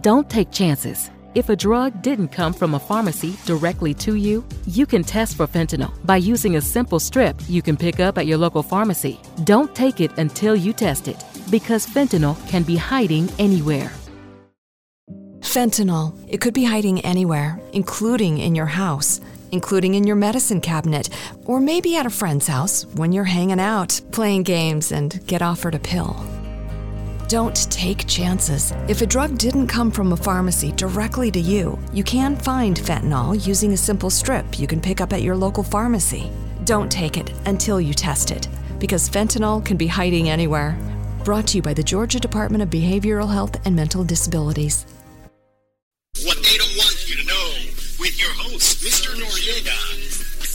Don't take chances. If a drug didn't come from a pharmacy directly to you, you can test for fentanyl by using a simple strip you can pick up at your local pharmacy. Don't take it until you test it, because fentanyl can be hiding anywhere. Fentanyl. It could be hiding anywhere, including in your house, including in your medicine cabinet, or maybe at a friend's house when you're hanging out, playing games, and get offered a pill. Don't take chances. If a drug didn't come from a pharmacy directly to you, you can find fentanyl using a simple strip you can pick up at your local pharmacy. Don't take it until you test it, because fentanyl can be hiding anywhere. Brought to you by the Georgia Department of Behavioral Health and Mental Disabilities. What they don't want you to know with your host, Mr. Noriega.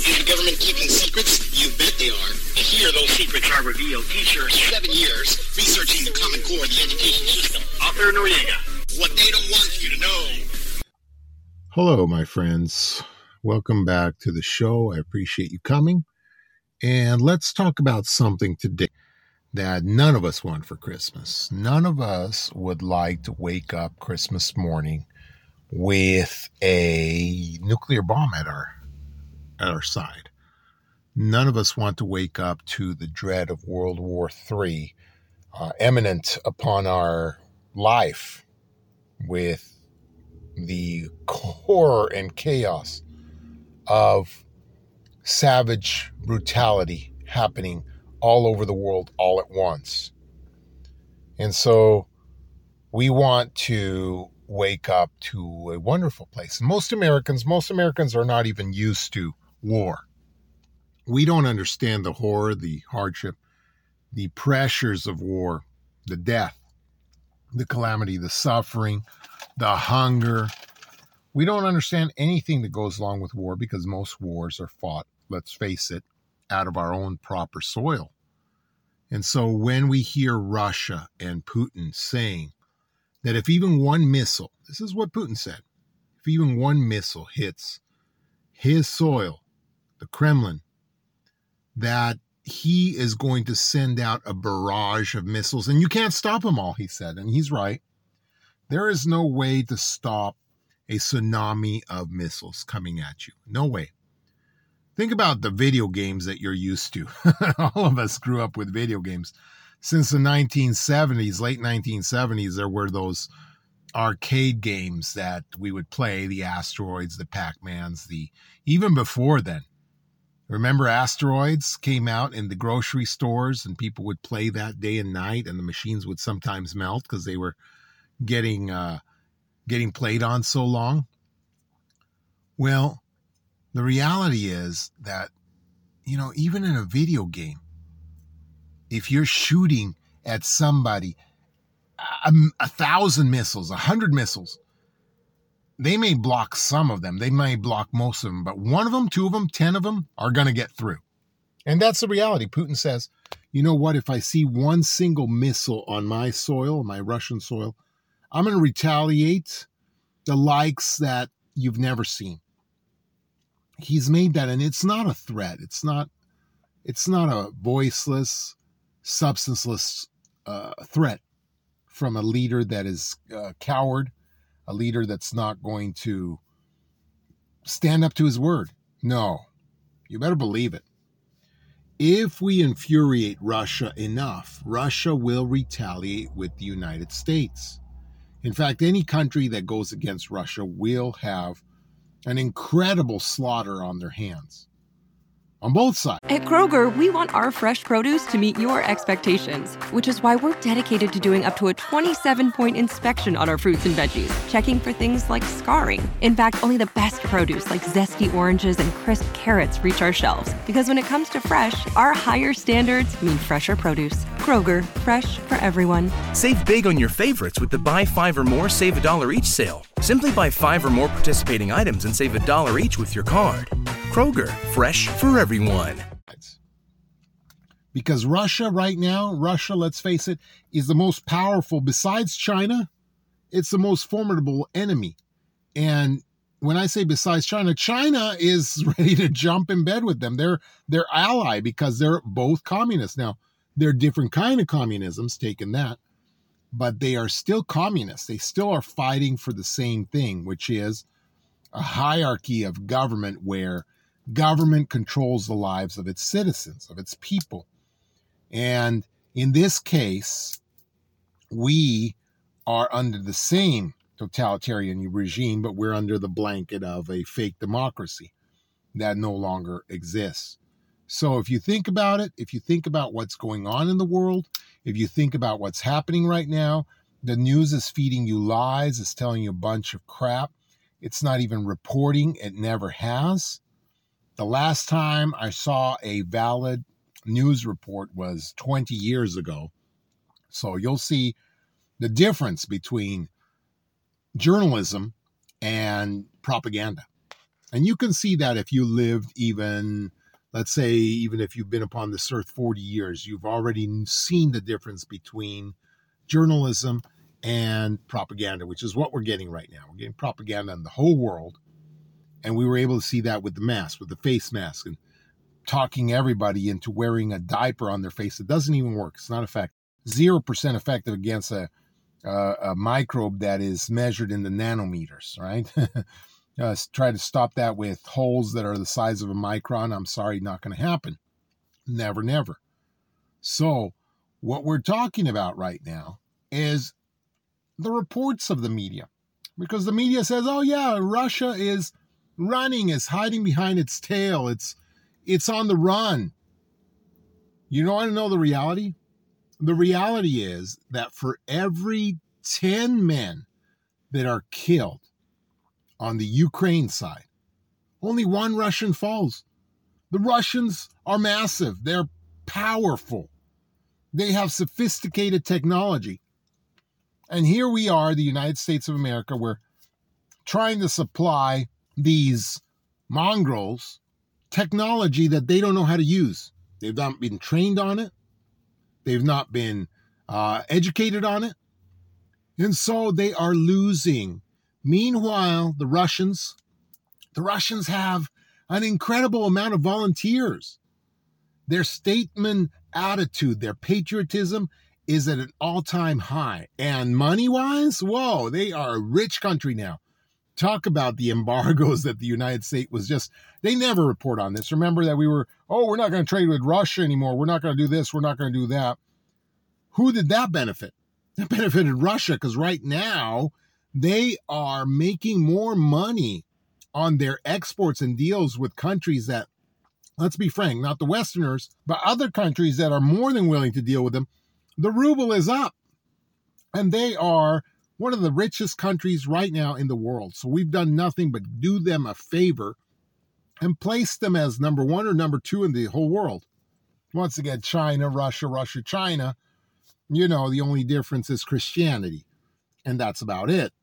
Is the government keeping secrets? You bet they are. Here those secrets are revealed. Teacher, seven years researching the Common Core of the education system. Author Noriega. What they don't want you to know. Hello, my friends. Welcome back to the show. I appreciate you coming. And let's talk about something today that none of us want for Christmas. None of us would like to wake up Christmas morning with a nuclear bomb at our at our side. None of us want to wake up to the dread of World War III uh, imminent upon our life with the horror and chaos of savage brutality happening all over the world all at once. And so we want to wake up to a wonderful place. Most Americans, most Americans are not even used to war. We don't understand the horror, the hardship, the pressures of war, the death, the calamity, the suffering, the hunger. We don't understand anything that goes along with war because most wars are fought, let's face it, out of our own proper soil. And so when we hear Russia and Putin saying that if even one missile, this is what Putin said, if even one missile hits his soil, the Kremlin, that he is going to send out a barrage of missiles. And you can't stop them all, he said. And he's right. There is no way to stop a tsunami of missiles coming at you. No way. Think about the video games that you're used to. all of us grew up with video games. Since the 1970s, late 1970s, there were those arcade games that we would play the asteroids the pac-mans the even before then Remember, Asteroids came out in the grocery stores and people would play that day and night, and the machines would sometimes melt because they were getting uh, getting played on so long. Well, the reality is that you know, even in a video game, if you're shooting at somebody a, a thousand missiles, a hundred missiles, they may block some of them, they may block most of them, but one of them, two of them, 10 of them are going to get through. And that's the reality. Putin says, you know what? If I see one single missile on my soil, my Russian soil, I'm going to retaliate the likes that you've never seen. He's made that, and it's not a threat. It's not. It's not a voiceless, substanceless uh, threat from a leader that is uh, coward a leader that's not going to stand up to his word. No, you better believe it. If we infuriate Russia enough, Russia will retaliate with the United States. In fact, any country that goes against Russia will have an incredible slaughter on their hands on both sides. At Kroger, we want our fresh produce to meet your expectations, which is why we're dedicated to doing up to a 27 point inspection on our fruits and veggies, checking for things like scarring. In fact, only the best produce like zesty oranges and crisp carrots reach our shelves because when it comes to fresh, our higher standards mean fresher produce. Kroger, fresh for everyone. Save big on your favorites with the buy five or more, save a dollar each sale. Simply buy five or more participating items and save a dollar each with your card. Kroger, fresh for everyone. Because Russia, right now, Russia, let's face it, is the most powerful, besides China, it's the most formidable enemy. And when I say besides China, China is ready to jump in bed with them. They're their ally because they're both communists. Now, they're different kind of communisms, taking that. but they are still communists. They still are fighting for the same thing, which is a hierarchy of government where government controls the lives of its citizens, of its people. And in this case, we are under the same totalitarian regime, but we're under the blanket of a fake democracy that no longer exists. So if you think about it, if you think about what's going on in the world, if you think about what's happening right now, the news is feeding you lies, it's telling you a bunch of crap. It's not even reporting, it never has. The last time I saw a valid news report was 20 years ago. So you'll see the difference between journalism and propaganda. And you can see that if you lived even, let's say, even if you've been upon this earth 40 years, you've already seen the difference between journalism and propaganda, which is what we're getting right now. We're getting propaganda in the whole world. And we were able to see that with the mask, with the face mask, and talking everybody into wearing a diaper on their face. It doesn't even work. It's not effective. 0% effective against a, a, a microbe that is measured in the nanometers, right? uh, try to stop that with holes that are the size of a micron. I'm sorry, not going to happen. Never, never. So, what we're talking about right now is the reports of the media. Because the media says, oh, yeah, Russia is running, is hiding behind its tail, it's, it's on the run. You don't want to know the reality? The reality is that for every 10 men that are killed on the Ukraine side, only one Russian falls. The Russians are massive, they're powerful, they have sophisticated technology. And here we are, the United States of America, we're trying to supply these mongrels technology that they don't know how to use. They've not been trained on it, they've not been uh, educated on it. And so they are losing. Meanwhile, the Russians, the Russians have an incredible amount of volunteers. Their statesman attitude, their patriotism is at an all time high. And money wise, whoa, they are a rich country now. Talk about the embargoes that the United States was just, they never report on this. Remember that we were, oh, we're not going to trade with Russia anymore. We're not going to do this. We're not going to do that. Who did that benefit? That benefited Russia because right now they are making more money on their exports and deals with countries that, let's be frank, not the Westerners, but other countries that are more than willing to deal with them the ruble is up. And they are one of the richest countries right now in the world. So we've done nothing but do them a favor and place them as number one or number two in the whole world. Once again, China, Russia, Russia, China. You know, the only difference is Christianity. And that's about it.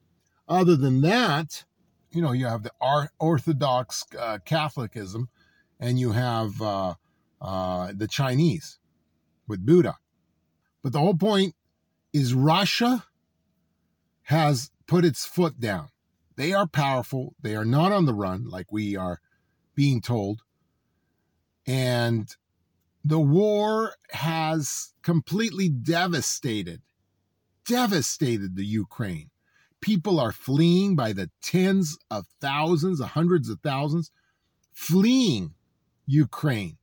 Other than that, you know, you have the Orthodox uh, Catholicism and you have uh, uh, the Chinese with Buddha. But the whole point is Russia has put its foot down. They are powerful. They are not on the run like we are being told. And the war has completely devastated, devastated the Ukraine. People are fleeing by the tens of thousands, hundreds of thousands, fleeing Ukraine.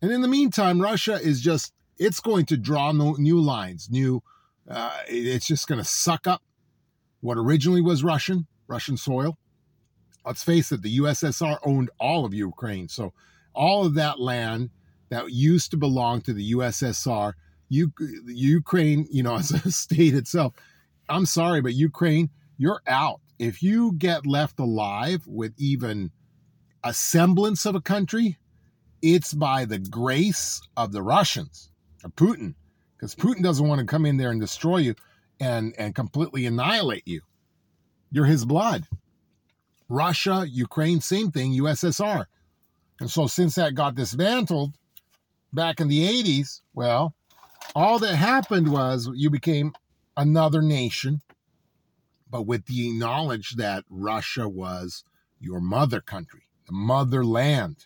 And in the meantime, Russia is just it's going to draw new lines, new. Uh, it's just going to suck up what originally was Russian, Russian soil. Let's face it, the USSR owned all of Ukraine, so all of that land that used to belong to the USSR, Ukraine, you know, as a state itself. I'm sorry, but Ukraine, you're out. If you get left alive with even a semblance of a country, it's by the grace of the Russians. Of Putin, because Putin doesn't want to come in there and destroy you and, and completely annihilate you. You're his blood. Russia, Ukraine, same thing, USSR. And so since that got dismantled back in the 80s, well, all that happened was you became another nation, but with the knowledge that Russia was your mother country, the motherland.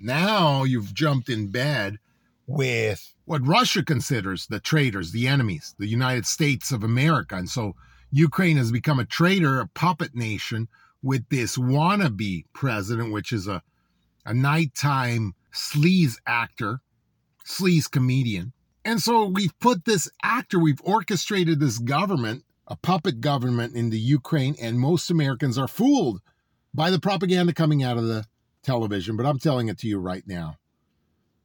Now you've jumped in bed with what Russia considers the traitors, the enemies, the United States of America. And so Ukraine has become a traitor, a puppet nation with this wannabe president, which is a, a nighttime sleaze actor, sleaze comedian. And so we've put this actor, we've orchestrated this government, a puppet government in the Ukraine, and most Americans are fooled by the propaganda coming out of the television. But I'm telling it to you right now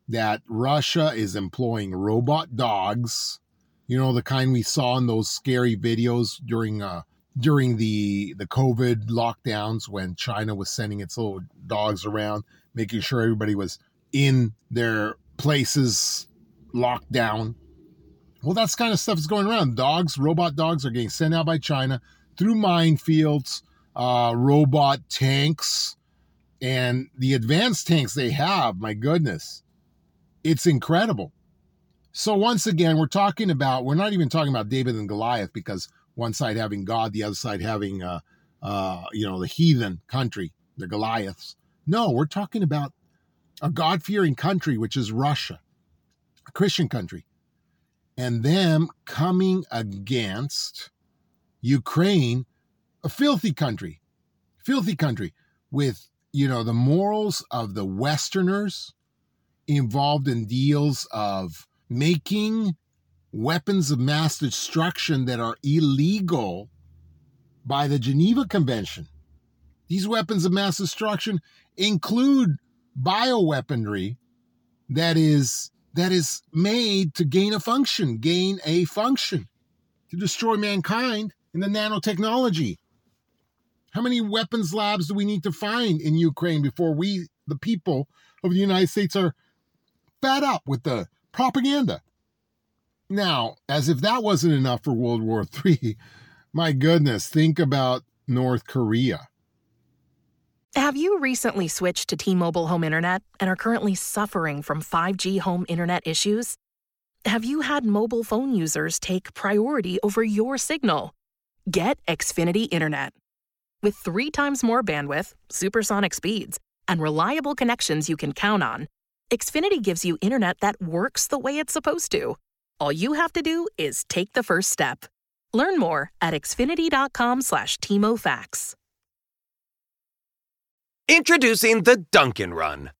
that Russia is employing robot dogs, you know, the kind we saw in those scary videos during uh during the the COVID lockdowns when China was sending its little dogs around, making sure everybody was in their places locked down. Well, that's kind of stuff is going around. Dogs, robot dogs are getting sent out by China through minefields, uh, robot tanks, and the advanced tanks they have, my goodness, it's incredible. So once again, we're talking about we're not even talking about David and Goliath because one side having God, the other side having uh, uh, you know the heathen country, the Goliaths. No, we're talking about a God fearing country, which is Russia, a Christian country, and them coming against Ukraine, a filthy country, filthy country with you know the morals of the Westerners involved in deals of making weapons of mass destruction that are illegal by the Geneva Convention. These weapons of mass destruction include bioweaponry that is that is made to gain a function, gain a function, to destroy mankind in the nanotechnology. How many weapons labs do we need to find in Ukraine before we, the people of the United States, are fed up with the propaganda. Now, as if that wasn't enough for World War III, my goodness, think about North Korea. Have you recently switched to T Mobile Home Internet and are currently suffering from 5G home internet issues? Have you had mobile phone users take priority over your signal? Get Xfinity Internet. With three times more bandwidth, supersonic speeds, and reliable connections you can count on, Xfinity gives you internet that works the way it's supposed to. All you have to do is take the first step. Learn more at xfinity.com slash TimoFax. Introducing the Dunkin' Run.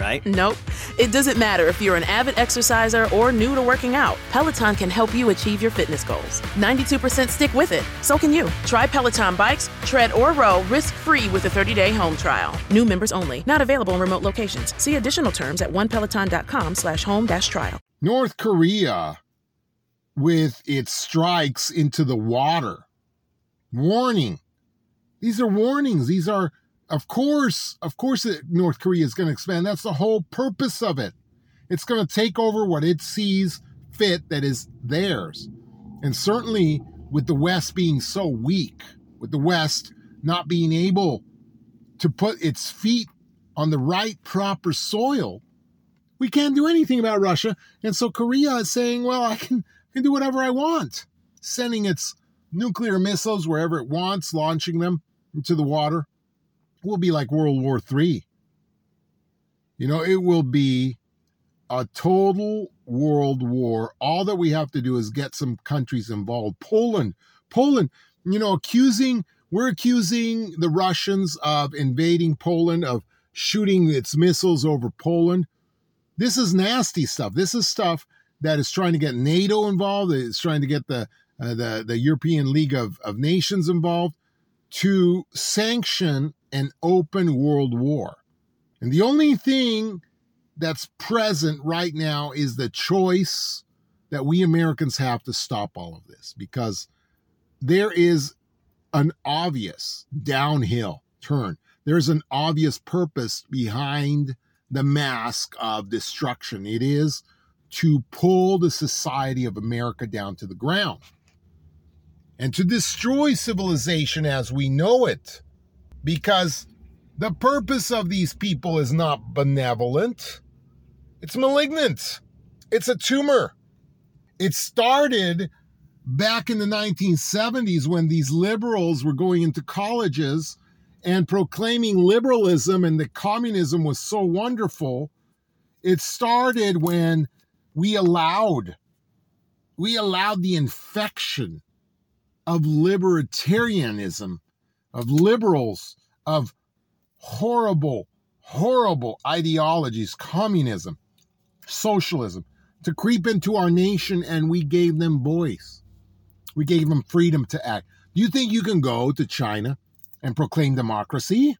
right? Nope. It doesn't matter if you're an avid exerciser or new to working out. Peloton can help you achieve your fitness goals. 92% stick with it. So can you. Try Peloton bikes, tread, or row risk-free with a 30-day home trial. New members only. Not available in remote locations. See additional terms at onepeloton.com slash home dash trial. North Korea with its strikes into the water. Warning these are warnings. These are, of course, of course, North Korea is going to expand. That's the whole purpose of it. It's going to take over what it sees fit that is theirs. And certainly with the West being so weak, with the West not being able to put its feet on the right, proper soil, we can't do anything about Russia. And so Korea is saying, well, I can, can do whatever I want, sending its nuclear missiles wherever it wants, launching them into the water will be like World War III. You know, it will be a total world war. All that we have to do is get some countries involved. Poland, Poland, you know, accusing, we're accusing the Russians of invading Poland, of shooting its missiles over Poland. This is nasty stuff. This is stuff that is trying to get NATO involved. It's trying to get the uh, the the European League of, of Nations involved to sanction an open world war. And the only thing that's present right now is the choice that we Americans have to stop all of this because there is an obvious downhill turn. There's an obvious purpose behind the mask of destruction. It is to pull the society of America down to the ground and to destroy civilization as we know it. Because the purpose of these people is not benevolent, it's malignant, it's a tumor. It started back in the 1970s when these liberals were going into colleges and proclaiming liberalism and that communism was so wonderful. It started when we allowed we allowed the infection of libertarianism, of liberals, of horrible, horrible ideologies, communism, socialism, to creep into our nation, and we gave them voice. We gave them freedom to act. Do you think you can go to China and proclaim democracy?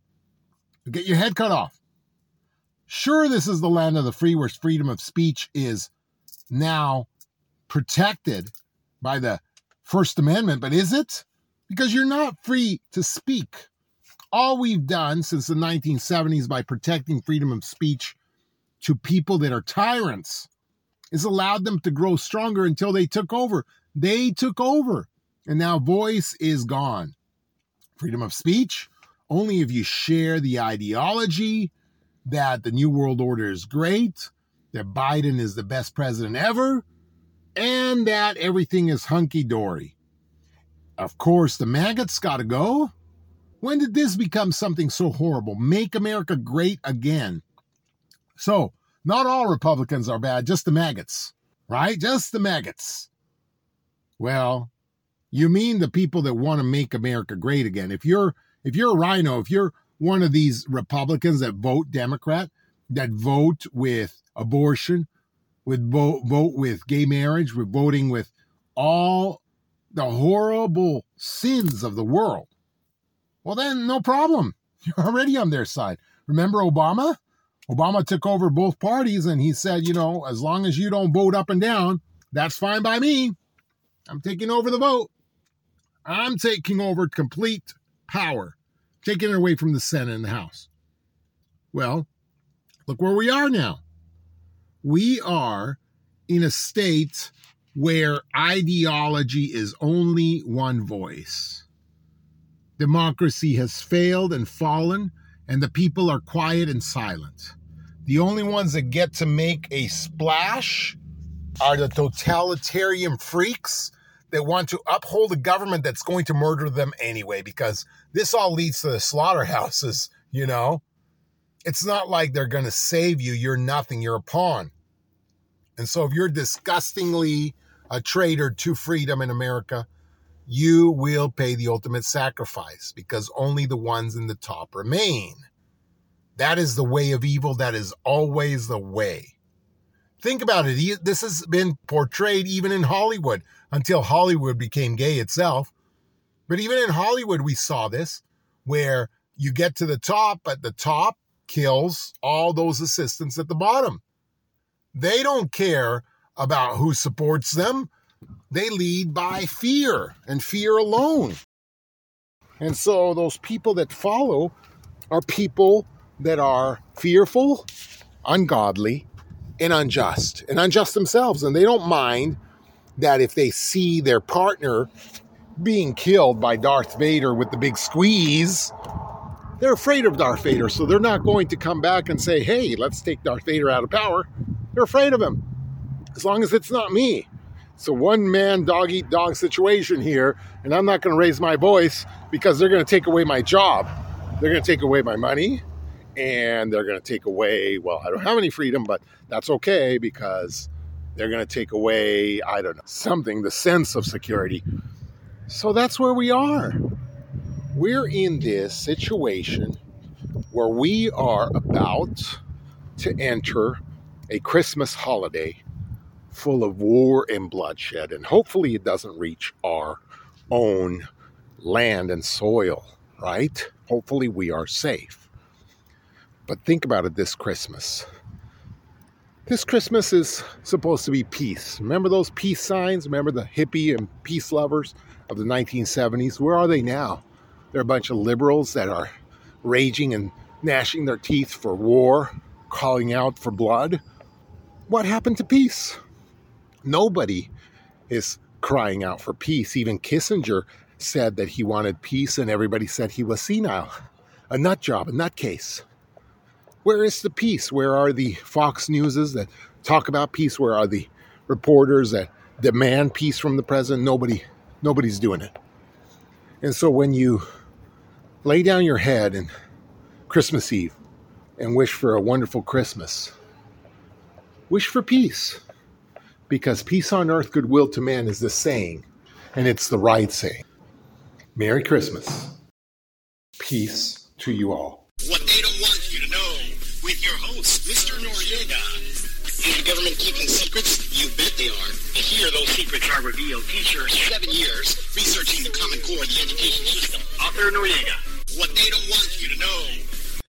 Get your head cut off. Sure, this is the land of the free where freedom of speech is now protected by the First Amendment, but is it? Because you're not free to speak. All we've done since the 1970s by protecting freedom of speech to people that are tyrants is allowed them to grow stronger until they took over. They took over, and now voice is gone. Freedom of speech, only if you share the ideology that the New World Order is great, that Biden is the best president ever, and that everything is hunky dory. Of course, the maggots got to go. When did this become something so horrible? Make America great again. So, not all Republicans are bad, just the maggots, right? Just the maggots. Well, you mean the people that want to make America great again. If you're if you're a RINO, if you're one of these Republicans that vote Democrat, that vote with abortion, with vote, vote with gay marriage, with voting with all the horrible sins of the world, well, then no problem. You're already on their side. Remember Obama? Obama took over both parties and he said, you know, as long as you don't vote up and down, that's fine by me. I'm taking over the vote. I'm taking over complete power, taking it away from the Senate and the House. Well, look where we are now. We are in a state where ideology is only one voice. Democracy has failed and fallen, and the people are quiet and silent. The only ones that get to make a splash are the totalitarian freaks that want to uphold a government that's going to murder them anyway, because this all leads to the slaughterhouses, you know? It's not like they're going to save you. You're nothing. You're a pawn. And so if you're disgustingly a traitor to freedom in America, you will pay the ultimate sacrifice because only the ones in the top remain. That is the way of evil. That is always the way. Think about it. This has been portrayed even in Hollywood until Hollywood became gay itself. But even in Hollywood, we saw this where you get to the top, but the top kills all those assistants at the bottom. They don't care about who supports them. They lead by fear and fear alone. And so those people that follow are people that are fearful, ungodly, and unjust, and unjust themselves. And they don't mind that if they see their partner being killed by Darth Vader with the big squeeze, they're afraid of Darth Vader. So they're not going to come back and say, hey, let's take Darth Vader out of power. They're afraid of him. As long as it's not me. It's a one man dog eat dog situation here, and I'm not going to raise my voice because they're going to take away my job. They're going to take away my money and they're going to take away, well, I don't have any freedom, but that's okay because they're going to take away, I don't know, something, the sense of security. So that's where we are. We're in this situation where we are about to enter a Christmas holiday full of war and bloodshed, and hopefully it doesn't reach our own land and soil, right? Hopefully we are safe. But think about it this Christmas. This Christmas is supposed to be peace. Remember those peace signs? Remember the hippie and peace lovers of the 1970s? Where are they now? They're a bunch of liberals that are raging and gnashing their teeth for war, calling out for blood. What happened to peace? Nobody is crying out for peace. Even Kissinger said that he wanted peace, and everybody said he was senile, a nut job, a nutcase. Where is the peace? Where are the Fox Newses that talk about peace? Where are the reporters that demand peace from the president? Nobody, nobody's doing it. And so when you lay down your head and Christmas Eve and wish for a wonderful Christmas, wish for peace. Because peace on earth, goodwill to man is the saying, and it's the right saying. Merry Christmas. Peace to you all. What they don't want you to know with your host, Mr. Noriega. Is the government keeping secrets? You bet they are. And here those secrets are revealed. Teacher, seven years researching the Common Core of the education system. Author Noriega. What they don't want you to know